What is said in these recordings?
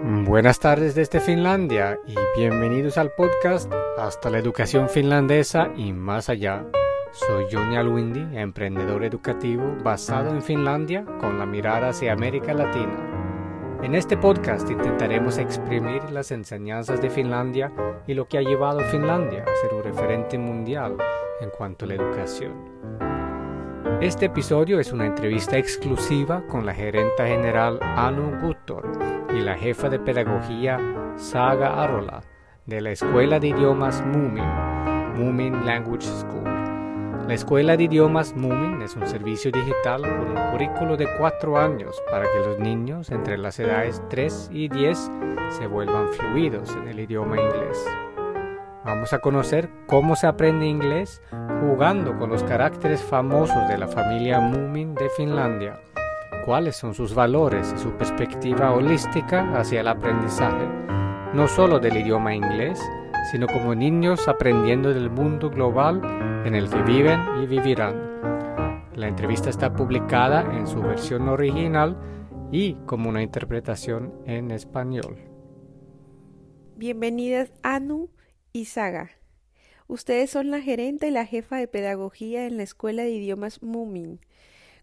Buenas tardes desde Finlandia y bienvenidos al podcast Hasta la educación finlandesa y más allá. Soy Johnny Alwindi, emprendedor educativo basado en Finlandia con la mirada hacia América Latina. En este podcast intentaremos exprimir las enseñanzas de Finlandia y lo que ha llevado a Finlandia a ser un referente mundial en cuanto a la educación. Este episodio es una entrevista exclusiva con la gerenta general Anu Guttor y la jefa de pedagogía Saga Arola de la Escuela de Idiomas Moomin, Moomin Language School. La Escuela de Idiomas Moomin es un servicio digital con un currículo de cuatro años para que los niños entre las edades 3 y 10 se vuelvan fluidos en el idioma inglés. Vamos a conocer cómo se aprende inglés jugando con los caracteres famosos de la familia Moomin de Finlandia, cuáles son sus valores y su perspectiva holística hacia el aprendizaje, no solo del idioma inglés, sino como niños aprendiendo del mundo global en el que viven y vivirán. La entrevista está publicada en su versión original y como una interpretación en español. Bienvenidas Anu y. Ustedes son la gerente y la jefa de pedagogía en la Escuela de Idiomas Moomin.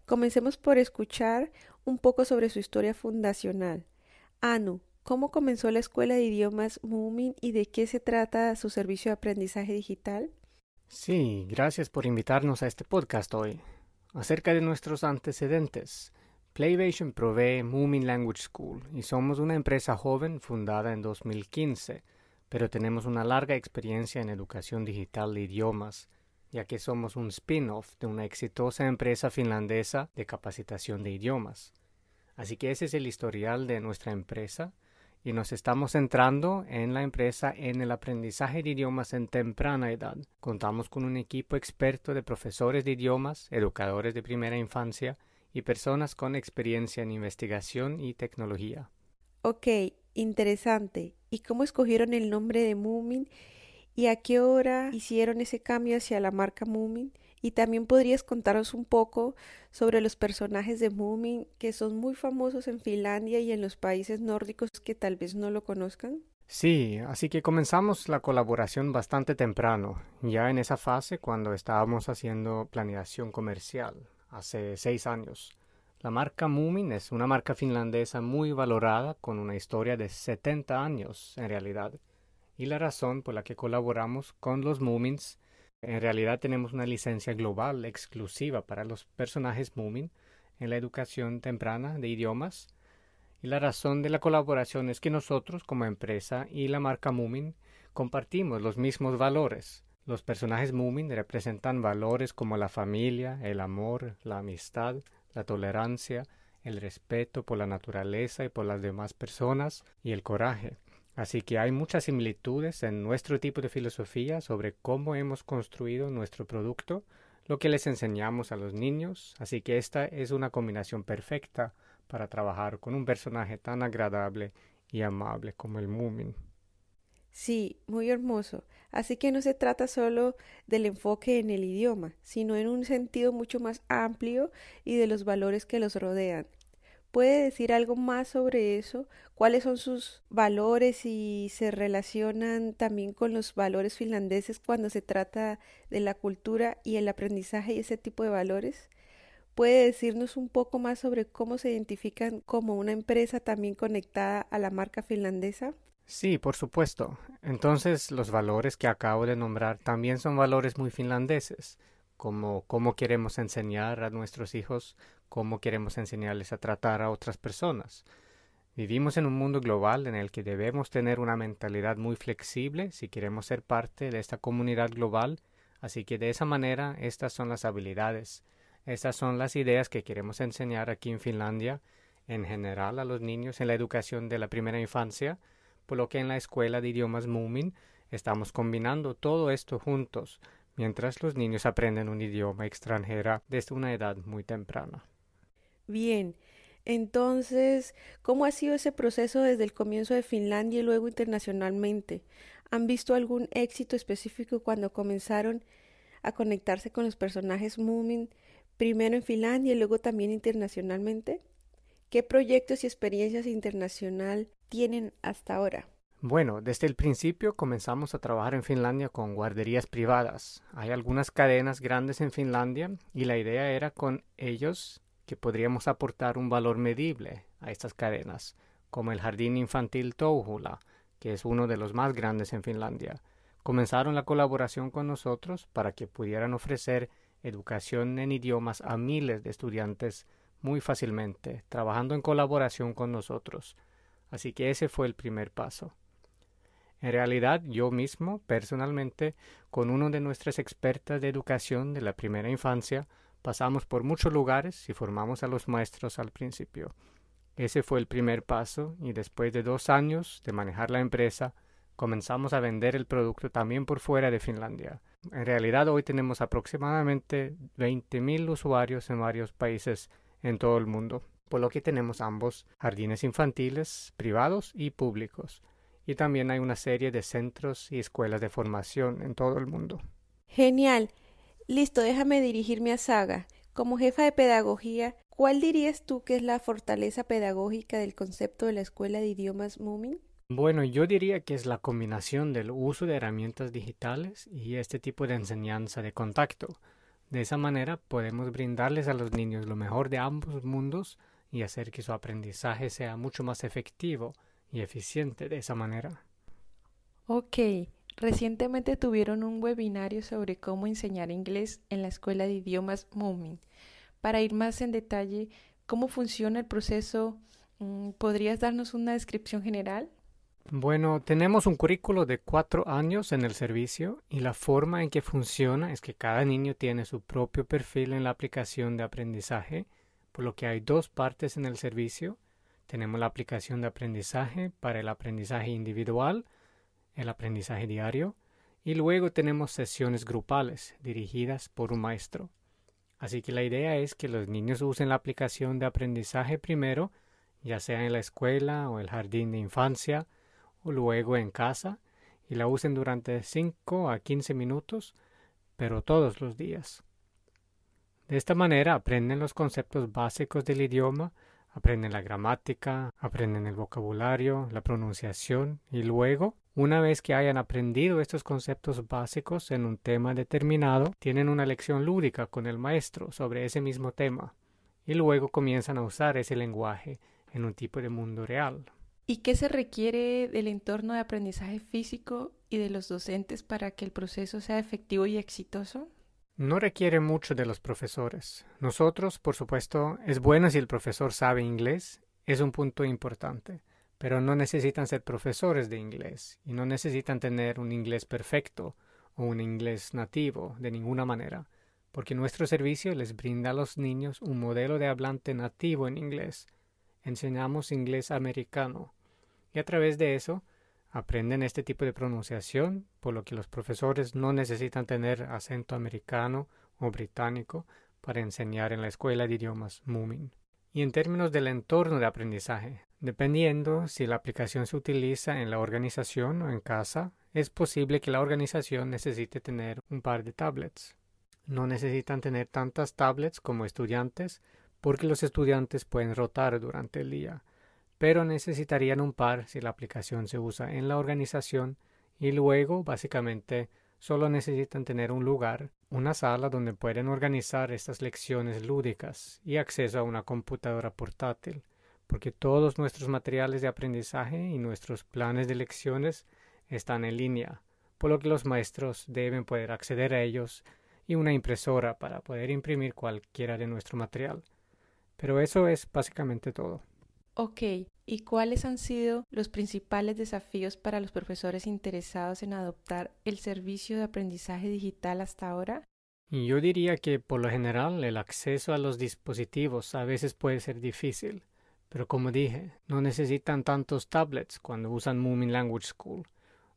Comencemos por escuchar un poco sobre su historia fundacional. Anu, ¿cómo comenzó la Escuela de Idiomas Moomin y de qué se trata su servicio de aprendizaje digital? Sí, gracias por invitarnos a este podcast hoy. Acerca de nuestros antecedentes. Playvision provee Moomin Language School y somos una empresa joven fundada en 2015 pero tenemos una larga experiencia en educación digital de idiomas, ya que somos un spin-off de una exitosa empresa finlandesa de capacitación de idiomas. Así que ese es el historial de nuestra empresa y nos estamos centrando en la empresa en el aprendizaje de idiomas en temprana edad. Contamos con un equipo experto de profesores de idiomas, educadores de primera infancia y personas con experiencia en investigación y tecnología. Ok, interesante. ¿Y cómo escogieron el nombre de Moomin? ¿Y a qué hora hicieron ese cambio hacia la marca Moomin? Y también podrías contaros un poco sobre los personajes de Moomin que son muy famosos en Finlandia y en los países nórdicos que tal vez no lo conozcan. Sí, así que comenzamos la colaboración bastante temprano, ya en esa fase cuando estábamos haciendo planeación comercial, hace seis años. La marca Moomin es una marca finlandesa muy valorada con una historia de 70 años en realidad. Y la razón por la que colaboramos con los Moomins, en realidad tenemos una licencia global exclusiva para los personajes Moomin en la educación temprana de idiomas. Y la razón de la colaboración es que nosotros como empresa y la marca Moomin compartimos los mismos valores. Los personajes Moomin representan valores como la familia, el amor, la amistad, la tolerancia, el respeto por la naturaleza y por las demás personas y el coraje. Así que hay muchas similitudes en nuestro tipo de filosofía sobre cómo hemos construido nuestro producto, lo que les enseñamos a los niños, así que esta es una combinación perfecta para trabajar con un personaje tan agradable y amable como el Moomin. Sí, muy hermoso. Así que no se trata solo del enfoque en el idioma, sino en un sentido mucho más amplio y de los valores que los rodean. ¿Puede decir algo más sobre eso? ¿Cuáles son sus valores y se relacionan también con los valores finlandeses cuando se trata de la cultura y el aprendizaje y ese tipo de valores? ¿Puede decirnos un poco más sobre cómo se identifican como una empresa también conectada a la marca finlandesa? Sí, por supuesto. Entonces, los valores que acabo de nombrar también son valores muy finlandeses, como cómo queremos enseñar a nuestros hijos, cómo queremos enseñarles a tratar a otras personas. Vivimos en un mundo global en el que debemos tener una mentalidad muy flexible si queremos ser parte de esta comunidad global, así que de esa manera estas son las habilidades, estas son las ideas que queremos enseñar aquí en Finlandia, en general a los niños en la educación de la primera infancia, por lo que en la escuela de idiomas Moomin estamos combinando todo esto juntos, mientras los niños aprenden un idioma extranjero desde una edad muy temprana. Bien, entonces, ¿cómo ha sido ese proceso desde el comienzo de Finlandia y luego internacionalmente? ¿Han visto algún éxito específico cuando comenzaron a conectarse con los personajes Moomin, primero en Finlandia y luego también internacionalmente? ¿Qué proyectos y experiencias internacional tienen hasta ahora? Bueno, desde el principio comenzamos a trabajar en Finlandia con guarderías privadas. Hay algunas cadenas grandes en Finlandia y la idea era con ellos que podríamos aportar un valor medible a estas cadenas, como el Jardín Infantil Touhula, que es uno de los más grandes en Finlandia. Comenzaron la colaboración con nosotros para que pudieran ofrecer educación en idiomas a miles de estudiantes muy fácilmente, trabajando en colaboración con nosotros. Así que ese fue el primer paso. En realidad, yo mismo, personalmente, con uno de nuestras expertas de educación de la primera infancia, pasamos por muchos lugares y formamos a los maestros al principio. Ese fue el primer paso y después de dos años de manejar la empresa, comenzamos a vender el producto también por fuera de Finlandia. En realidad hoy tenemos aproximadamente 20.000 usuarios en varios países en todo el mundo, por lo que tenemos ambos jardines infantiles, privados y públicos y también hay una serie de centros y escuelas de formación en todo el mundo. Genial. Listo, déjame dirigirme a Saga. Como jefa de pedagogía, ¿cuál dirías tú que es la fortaleza pedagógica del concepto de la escuela de idiomas Moomin? Bueno, yo diría que es la combinación del uso de herramientas digitales y este tipo de enseñanza de contacto. De esa manera podemos brindarles a los niños lo mejor de ambos mundos y hacer que su aprendizaje sea mucho más efectivo y eficiente de esa manera. Ok, recientemente tuvieron un webinario sobre cómo enseñar inglés en la Escuela de Idiomas Moomin. Para ir más en detalle, ¿cómo funciona el proceso? Mm, ¿Podrías darnos una descripción general? Bueno, tenemos un currículo de cuatro años en el servicio y la forma en que funciona es que cada niño tiene su propio perfil en la aplicación de aprendizaje, por lo que hay dos partes en el servicio tenemos la aplicación de aprendizaje para el aprendizaje individual, el aprendizaje diario, y luego tenemos sesiones grupales dirigidas por un maestro. Así que la idea es que los niños usen la aplicación de aprendizaje primero, ya sea en la escuela o el jardín de infancia, o luego en casa, y la usen durante 5 a 15 minutos, pero todos los días. De esta manera aprenden los conceptos básicos del idioma, aprenden la gramática, aprenden el vocabulario, la pronunciación y luego, una vez que hayan aprendido estos conceptos básicos en un tema determinado, tienen una lección lúdica con el maestro sobre ese mismo tema y luego comienzan a usar ese lenguaje en un tipo de mundo real. ¿Y qué se requiere del entorno de aprendizaje físico y de los docentes para que el proceso sea efectivo y exitoso? No requiere mucho de los profesores. Nosotros, por supuesto, es bueno si el profesor sabe inglés, es un punto importante, pero no necesitan ser profesores de inglés y no necesitan tener un inglés perfecto o un inglés nativo de ninguna manera, porque nuestro servicio les brinda a los niños un modelo de hablante nativo en inglés. Enseñamos inglés americano y a través de eso aprenden este tipo de pronunciación, por lo que los profesores no necesitan tener acento americano o británico para enseñar en la escuela de idiomas Moomin. Y en términos del entorno de aprendizaje, dependiendo si la aplicación se utiliza en la organización o en casa, es posible que la organización necesite tener un par de tablets. No necesitan tener tantas tablets como estudiantes porque los estudiantes pueden rotar durante el día pero necesitarían un par si la aplicación se usa en la organización y luego básicamente solo necesitan tener un lugar, una sala donde pueden organizar estas lecciones lúdicas y acceso a una computadora portátil, porque todos nuestros materiales de aprendizaje y nuestros planes de lecciones están en línea, por lo que los maestros deben poder acceder a ellos y una impresora para poder imprimir cualquiera de nuestro material. Pero eso es básicamente todo. Ok, ¿y cuáles han sido los principales desafíos para los profesores interesados en adoptar el servicio de aprendizaje digital hasta ahora? Yo diría que por lo general el acceso a los dispositivos a veces puede ser difícil, pero como dije, no necesitan tantos tablets cuando usan Moomin Language School.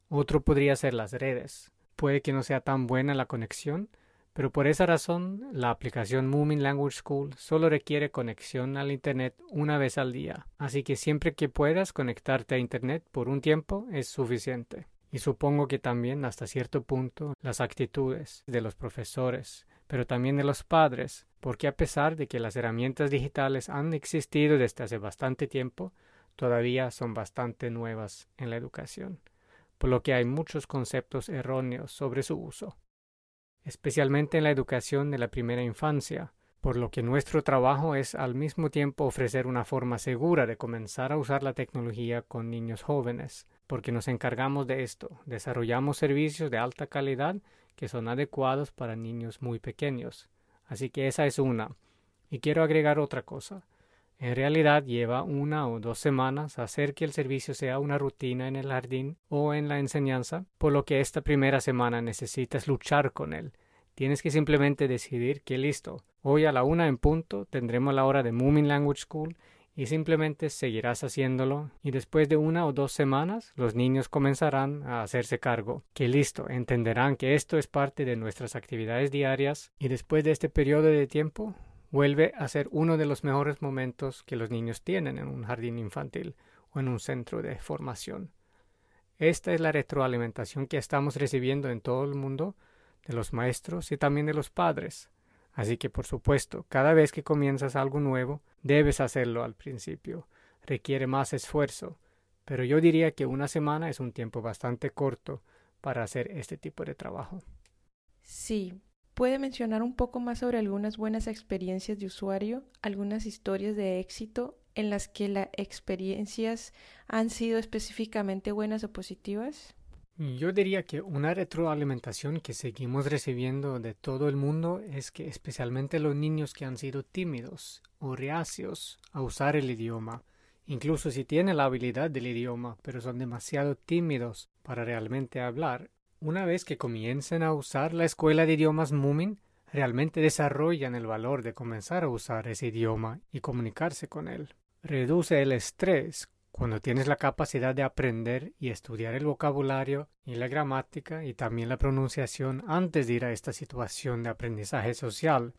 Otro podría ser las redes. Puede que no sea tan buena la conexión, pero por esa razón, la aplicación Moomin Language School solo requiere conexión al Internet una vez al día, así que siempre que puedas conectarte a Internet por un tiempo es suficiente. Y supongo que también hasta cierto punto las actitudes de los profesores, pero también de los padres, porque a pesar de que las herramientas digitales han existido desde hace bastante tiempo, todavía son bastante nuevas en la educación, por lo que hay muchos conceptos erróneos sobre su uso, especialmente en la educación de la primera infancia, por lo que nuestro trabajo es al mismo tiempo ofrecer una forma segura de comenzar a usar la tecnología con niños jóvenes, porque nos encargamos de esto, desarrollamos servicios de alta calidad que son adecuados para niños muy pequeños. Así que esa es una. Y quiero agregar otra cosa. En realidad lleva una o dos semanas hacer que el servicio sea una rutina en el jardín o en la enseñanza, por lo que esta primera semana necesitas luchar con él. Tienes que simplemente decidir que listo, hoy a la una en punto tendremos la hora de Moomin Language School y simplemente seguirás haciéndolo y después de una o dos semanas los niños comenzarán a hacerse cargo, que listo, entenderán que esto es parte de nuestras actividades diarias y después de este periodo de tiempo vuelve a ser uno de los mejores momentos que los niños tienen en un jardín infantil o en un centro de formación. Esta es la retroalimentación que estamos recibiendo en todo el mundo de los maestros y también de los padres. Así que, por supuesto, cada vez que comienzas algo nuevo, debes hacerlo al principio. Requiere más esfuerzo, pero yo diría que una semana es un tiempo bastante corto para hacer este tipo de trabajo. Sí, ¿Puede mencionar un poco más sobre algunas buenas experiencias de usuario, algunas historias de éxito en las que las experiencias han sido específicamente buenas o positivas? Yo diría que una retroalimentación que seguimos recibiendo de todo el mundo es que especialmente los niños que han sido tímidos o reacios a usar el idioma, incluso si tienen la habilidad del idioma, pero son demasiado tímidos para realmente hablar, una vez que comiencen a usar la escuela de idiomas Moomin, realmente desarrollan el valor de comenzar a usar ese idioma y comunicarse con él. Reduce el estrés cuando tienes la capacidad de aprender y estudiar el vocabulario y la gramática y también la pronunciación antes de ir a esta situación de aprendizaje social.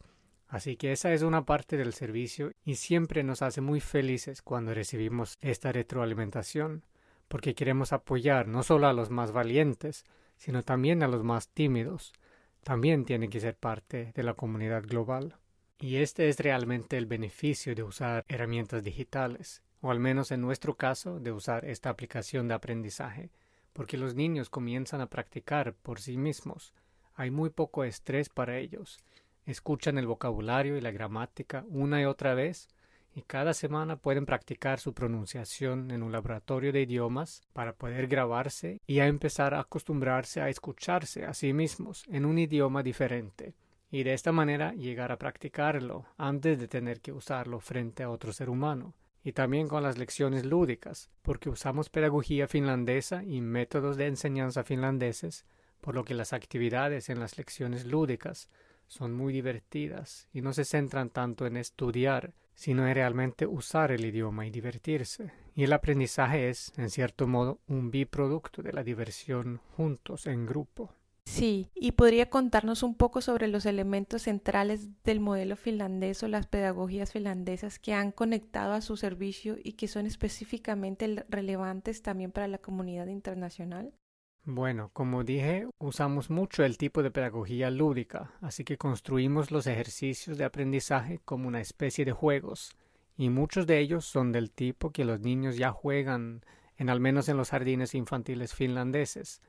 Así que esa es una parte del servicio y siempre nos hace muy felices cuando recibimos esta retroalimentación, porque queremos apoyar no solo a los más valientes, sino también a los más tímidos. También tienen que ser parte de la comunidad global. Y este es realmente el beneficio de usar herramientas digitales, o al menos en nuestro caso de usar esta aplicación de aprendizaje, porque los niños comienzan a practicar por sí mismos. Hay muy poco estrés para ellos. Escuchan el vocabulario y la gramática una y otra vez y cada semana pueden practicar su pronunciación en un laboratorio de idiomas para poder grabarse y a empezar a acostumbrarse a escucharse a sí mismos en un idioma diferente y de esta manera llegar a practicarlo antes de tener que usarlo frente a otro ser humano. Y también con las lecciones lúdicas, porque usamos pedagogía finlandesa y métodos de enseñanza finlandeses, por lo que las actividades en las lecciones lúdicas son muy divertidas y no se centran tanto en estudiar, sino en realmente usar el idioma y divertirse. Y el aprendizaje es, en cierto modo, un biproducto de la diversión juntos en grupo. Sí, y podría contarnos un poco sobre los elementos centrales del modelo finlandés o las pedagogías finlandesas que han conectado a su servicio y que son específicamente relevantes también para la comunidad internacional. Bueno, como dije, usamos mucho el tipo de pedagogía lúdica, así que construimos los ejercicios de aprendizaje como una especie de juegos, y muchos de ellos son del tipo que los niños ya juegan en al menos en los jardines infantiles finlandeses.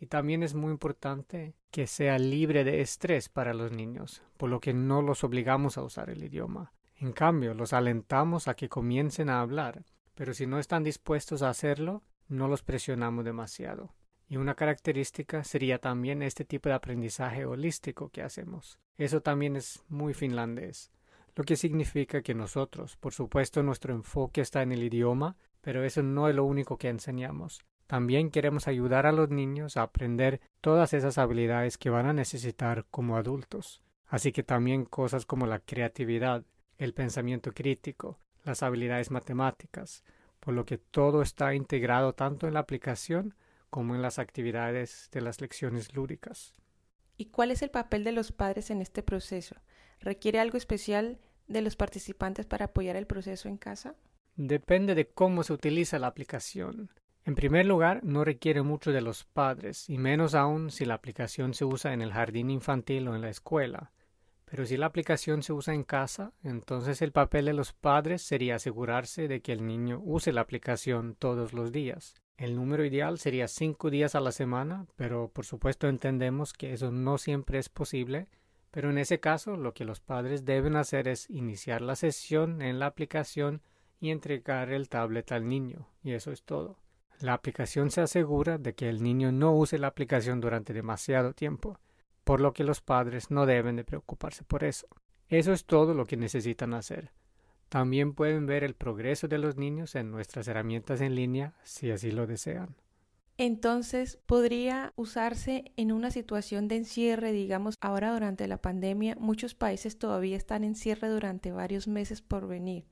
Y también es muy importante que sea libre de estrés para los niños, por lo que no los obligamos a usar el idioma. En cambio, los alentamos a que comiencen a hablar, pero si no están dispuestos a hacerlo, no los presionamos demasiado. Y una característica sería también este tipo de aprendizaje holístico que hacemos. Eso también es muy finlandés, lo que significa que nosotros, por supuesto, nuestro enfoque está en el idioma, pero eso no es lo único que enseñamos. También queremos ayudar a los niños a aprender todas esas habilidades que van a necesitar como adultos. Así que también cosas como la creatividad, el pensamiento crítico, las habilidades matemáticas, por lo que todo está integrado tanto en la aplicación como en las actividades de las lecciones lúdicas. ¿Y cuál es el papel de los padres en este proceso? ¿Requiere algo especial de los participantes para apoyar el proceso en casa? Depende de cómo se utiliza la aplicación. En primer lugar, no requiere mucho de los padres, y menos aún si la aplicación se usa en el jardín infantil o en la escuela. Pero si la aplicación se usa en casa, entonces el papel de los padres sería asegurarse de que el niño use la aplicación todos los días. El número ideal sería cinco días a la semana, pero por supuesto entendemos que eso no siempre es posible. Pero en ese caso, lo que los padres deben hacer es iniciar la sesión en la aplicación y entregar el tablet al niño, y eso es todo. La aplicación se asegura de que el niño no use la aplicación durante demasiado tiempo por lo que los padres no deben de preocuparse por eso. Eso es todo lo que necesitan hacer. También pueden ver el progreso de los niños en nuestras herramientas en línea si así lo desean. Entonces, podría usarse en una situación de encierre, digamos, ahora durante la pandemia, muchos países todavía están en cierre durante varios meses por venir.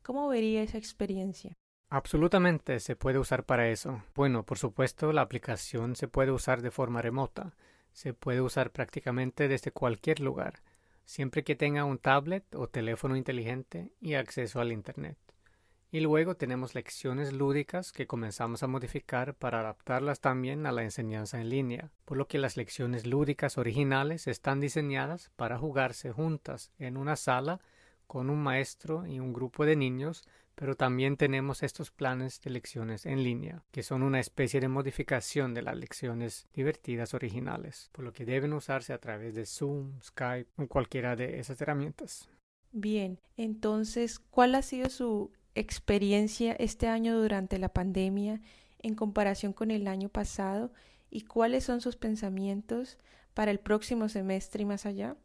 ¿Cómo vería esa experiencia? Absolutamente se puede usar para eso. Bueno, por supuesto, la aplicación se puede usar de forma remota se puede usar prácticamente desde cualquier lugar, siempre que tenga un tablet o teléfono inteligente y acceso al Internet. Y luego tenemos lecciones lúdicas que comenzamos a modificar para adaptarlas también a la enseñanza en línea, por lo que las lecciones lúdicas originales están diseñadas para jugarse juntas en una sala con un maestro y un grupo de niños pero también tenemos estos planes de lecciones en línea, que son una especie de modificación de las lecciones divertidas originales, por lo que deben usarse a través de Zoom, Skype o cualquiera de esas herramientas. Bien, entonces, ¿cuál ha sido su experiencia este año durante la pandemia en comparación con el año pasado y cuáles son sus pensamientos para el próximo semestre y más allá?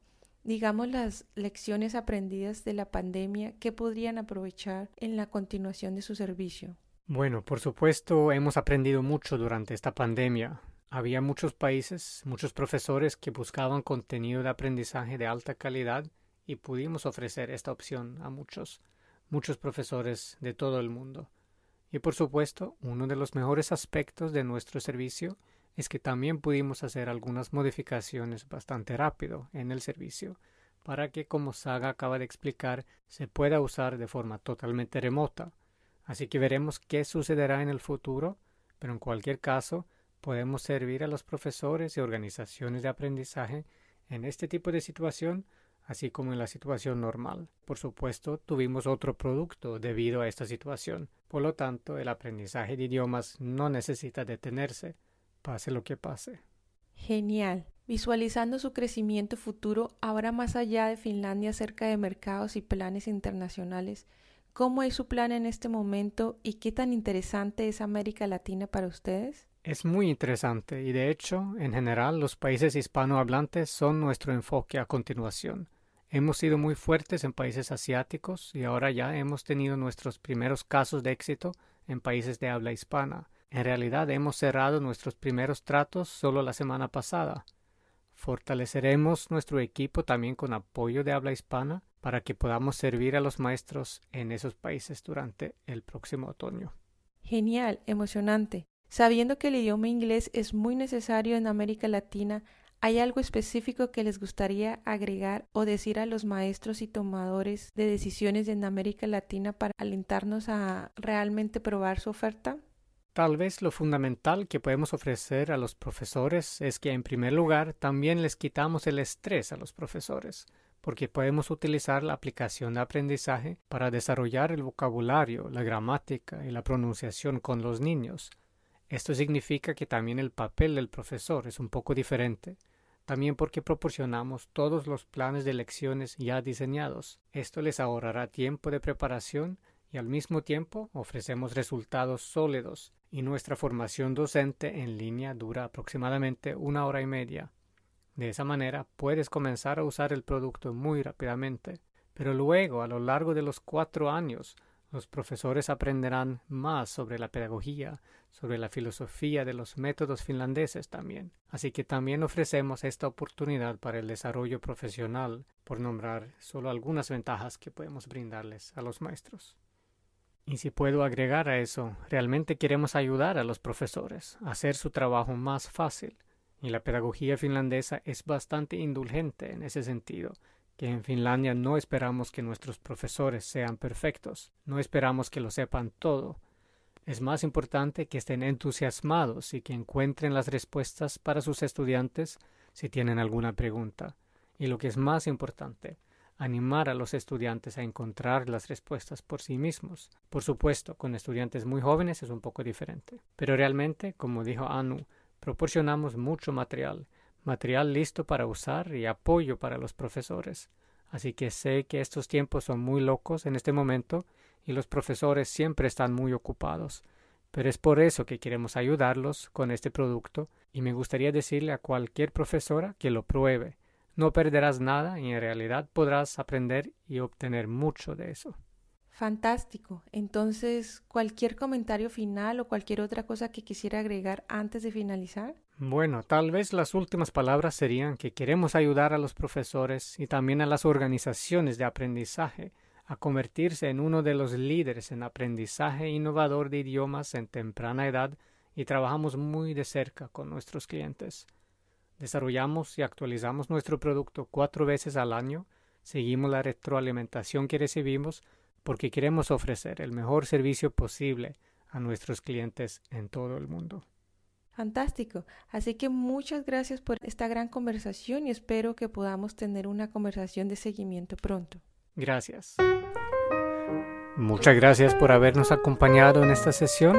Digamos, las lecciones aprendidas de la pandemia que podrían aprovechar en la continuación de su servicio? Bueno, por supuesto, hemos aprendido mucho durante esta pandemia. Había muchos países, muchos profesores que buscaban contenido de aprendizaje de alta calidad y pudimos ofrecer esta opción a muchos, muchos profesores de todo el mundo. Y por supuesto, uno de los mejores aspectos de nuestro servicio es que también pudimos hacer algunas modificaciones bastante rápido en el servicio para que, como Saga acaba de explicar, se pueda usar de forma totalmente remota. Así que veremos qué sucederá en el futuro, pero en cualquier caso podemos servir a los profesores y organizaciones de aprendizaje en este tipo de situación, así como en la situación normal. Por supuesto, tuvimos otro producto debido a esta situación. Por lo tanto, el aprendizaje de idiomas no necesita detenerse pase lo que pase. Genial. Visualizando su crecimiento futuro ahora más allá de Finlandia cerca de mercados y planes internacionales, ¿cómo es su plan en este momento y qué tan interesante es América Latina para ustedes? Es muy interesante y de hecho, en general, los países hispanohablantes son nuestro enfoque a continuación. Hemos sido muy fuertes en países asiáticos y ahora ya hemos tenido nuestros primeros casos de éxito en países de habla hispana. En realidad hemos cerrado nuestros primeros tratos solo la semana pasada. Fortaleceremos nuestro equipo también con apoyo de habla hispana para que podamos servir a los maestros en esos países durante el próximo otoño. Genial, emocionante. Sabiendo que el idioma inglés es muy necesario en América Latina, ¿hay algo específico que les gustaría agregar o decir a los maestros y tomadores de decisiones en América Latina para alentarnos a realmente probar su oferta? Tal vez lo fundamental que podemos ofrecer a los profesores es que en primer lugar también les quitamos el estrés a los profesores, porque podemos utilizar la aplicación de aprendizaje para desarrollar el vocabulario, la gramática y la pronunciación con los niños. Esto significa que también el papel del profesor es un poco diferente, también porque proporcionamos todos los planes de lecciones ya diseñados. Esto les ahorrará tiempo de preparación y al mismo tiempo ofrecemos resultados sólidos y nuestra formación docente en línea dura aproximadamente una hora y media. De esa manera puedes comenzar a usar el producto muy rápidamente, pero luego, a lo largo de los cuatro años, los profesores aprenderán más sobre la pedagogía, sobre la filosofía de los métodos finlandeses también. Así que también ofrecemos esta oportunidad para el desarrollo profesional, por nombrar solo algunas ventajas que podemos brindarles a los maestros. Y si puedo agregar a eso, realmente queremos ayudar a los profesores a hacer su trabajo más fácil. Y la pedagogía finlandesa es bastante indulgente en ese sentido, que en Finlandia no esperamos que nuestros profesores sean perfectos, no esperamos que lo sepan todo. Es más importante que estén entusiasmados y que encuentren las respuestas para sus estudiantes si tienen alguna pregunta. y lo que es más importante, animar a los estudiantes a encontrar las respuestas por sí mismos. Por supuesto, con estudiantes muy jóvenes es un poco diferente, pero realmente, como dijo Anu, proporcionamos mucho material, material listo para usar y apoyo para los profesores. Así que sé que estos tiempos son muy locos en este momento y los profesores siempre están muy ocupados. Pero es por eso que queremos ayudarlos con este producto y me gustaría decirle a cualquier profesora que lo pruebe. No perderás nada y en realidad podrás aprender y obtener mucho de eso. Fantástico. Entonces, ¿cualquier comentario final o cualquier otra cosa que quisiera agregar antes de finalizar? Bueno, tal vez las últimas palabras serían que queremos ayudar a los profesores y también a las organizaciones de aprendizaje a convertirse en uno de los líderes en aprendizaje innovador de idiomas en temprana edad y trabajamos muy de cerca con nuestros clientes. Desarrollamos y actualizamos nuestro producto cuatro veces al año, seguimos la retroalimentación que recibimos porque queremos ofrecer el mejor servicio posible a nuestros clientes en todo el mundo. Fantástico. Así que muchas gracias por esta gran conversación y espero que podamos tener una conversación de seguimiento pronto. Gracias. Muchas gracias por habernos acompañado en esta sesión.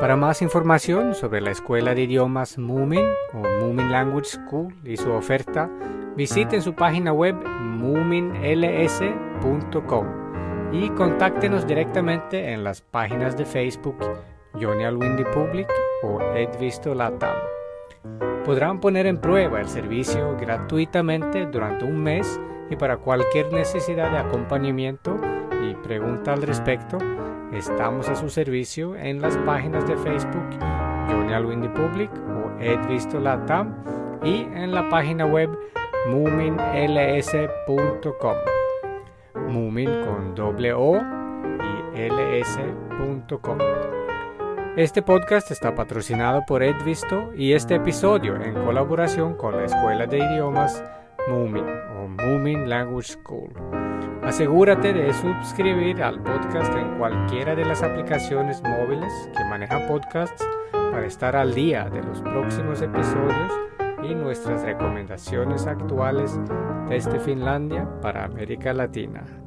Para más información sobre la Escuela de Idiomas Moomin o Moomin Language School y su oferta, visiten su página web moominls.com y contáctenos directamente en las páginas de Facebook Johnny Alwindy Public o Edvisto Latam. Podrán poner en prueba el servicio gratuitamente durante un mes y para cualquier necesidad de acompañamiento pregunta al respecto, estamos a su servicio en las páginas de Facebook Johnny Alwindy Public o Edvisto Latam y en la página web moominls.com. Moomin con doble O y ls.com. Este podcast está patrocinado por Edvisto y este episodio en colaboración con la Escuela de Idiomas Moomin o Moomin Language School. Asegúrate de suscribir al podcast en cualquiera de las aplicaciones móviles que manejan podcasts para estar al día de los próximos episodios y nuestras recomendaciones actuales desde Finlandia para América Latina.